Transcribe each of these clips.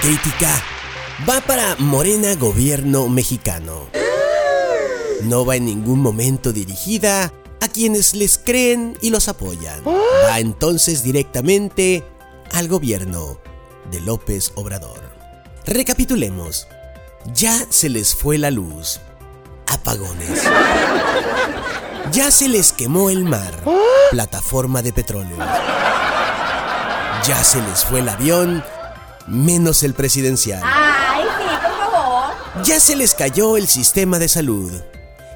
crítica va para Morena Gobierno Mexicano. No va en ningún momento dirigida a quienes les creen y los apoyan. Va entonces directamente al gobierno de López Obrador. Recapitulemos. Ya se les fue la luz. Apagones. Ya se les quemó el mar. Plataforma de petróleo. Ya se les fue el avión, menos el presidencial. Ay, sí, por favor. Ya se les cayó el sistema de salud,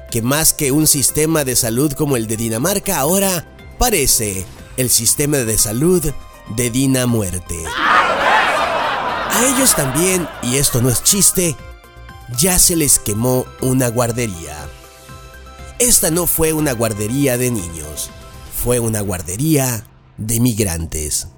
que más que un sistema de salud como el de Dinamarca, ahora parece el sistema de salud de Dina Muerte. A ellos también, y esto no es chiste, ya se les quemó una guardería. Esta no fue una guardería de niños, fue una guardería de migrantes.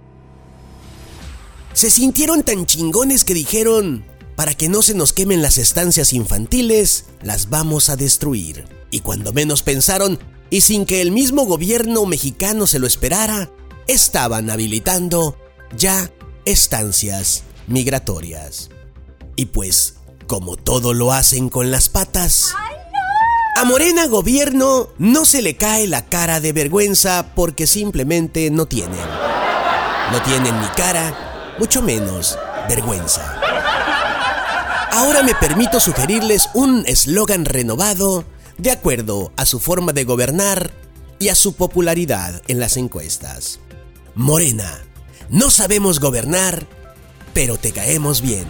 Se sintieron tan chingones que dijeron, para que no se nos quemen las estancias infantiles, las vamos a destruir. Y cuando menos pensaron, y sin que el mismo gobierno mexicano se lo esperara, estaban habilitando ya estancias migratorias. Y pues, como todo lo hacen con las patas, a Morena Gobierno no se le cae la cara de vergüenza porque simplemente no tienen. No tienen ni cara mucho menos vergüenza. Ahora me permito sugerirles un eslogan renovado de acuerdo a su forma de gobernar y a su popularidad en las encuestas. Morena, no sabemos gobernar, pero te caemos bien.